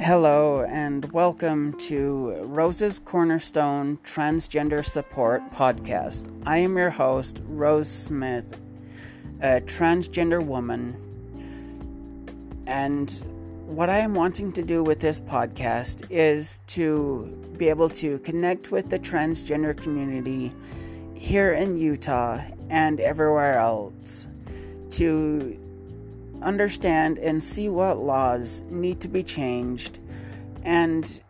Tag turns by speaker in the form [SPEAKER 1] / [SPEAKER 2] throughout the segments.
[SPEAKER 1] Hello, and welcome to Rose's Cornerstone Transgender Support Podcast. I am your host, Rose Smith, a transgender woman. And what I am wanting to do with this podcast is to be able to connect with the transgender community here in Utah and everywhere else to understand and see what laws need to be changed and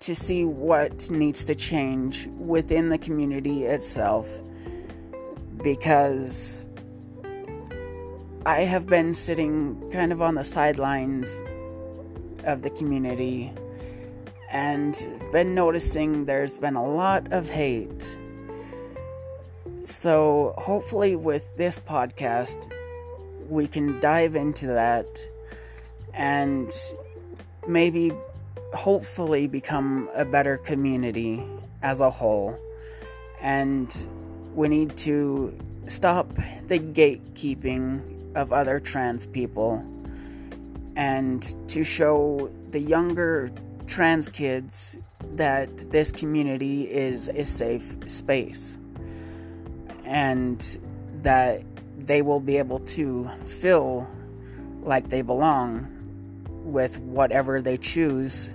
[SPEAKER 1] to see what needs to change within the community itself because I have been sitting kind of on the sidelines of the community and been noticing there's been a lot of hate. So, hopefully, with this podcast, we can dive into that and maybe hopefully become a better community as a whole. And we need to stop the gatekeeping of other trans people and to show the younger trans kids that this community is a safe space and that they will be able to feel like they belong with whatever they choose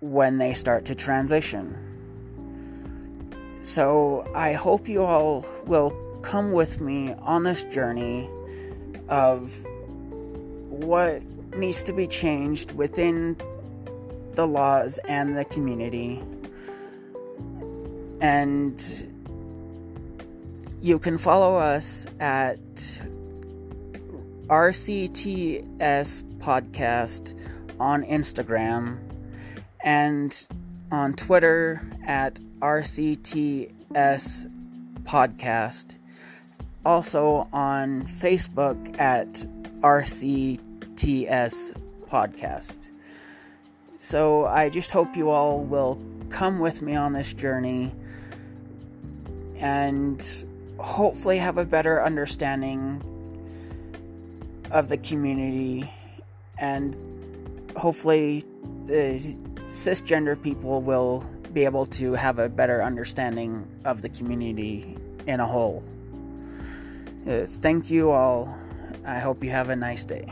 [SPEAKER 1] when they start to transition. So I hope you all will come with me on this journey of what needs to be changed within the laws and the community. And you can follow us at RCTS Podcast on Instagram and on Twitter at RCTS Podcast. Also on Facebook at RCTS Podcast. So I just hope you all will come with me on this journey and hopefully have a better understanding of the community and hopefully the cisgender people will be able to have a better understanding of the community in a whole. Uh, thank you all. I hope you have a nice day.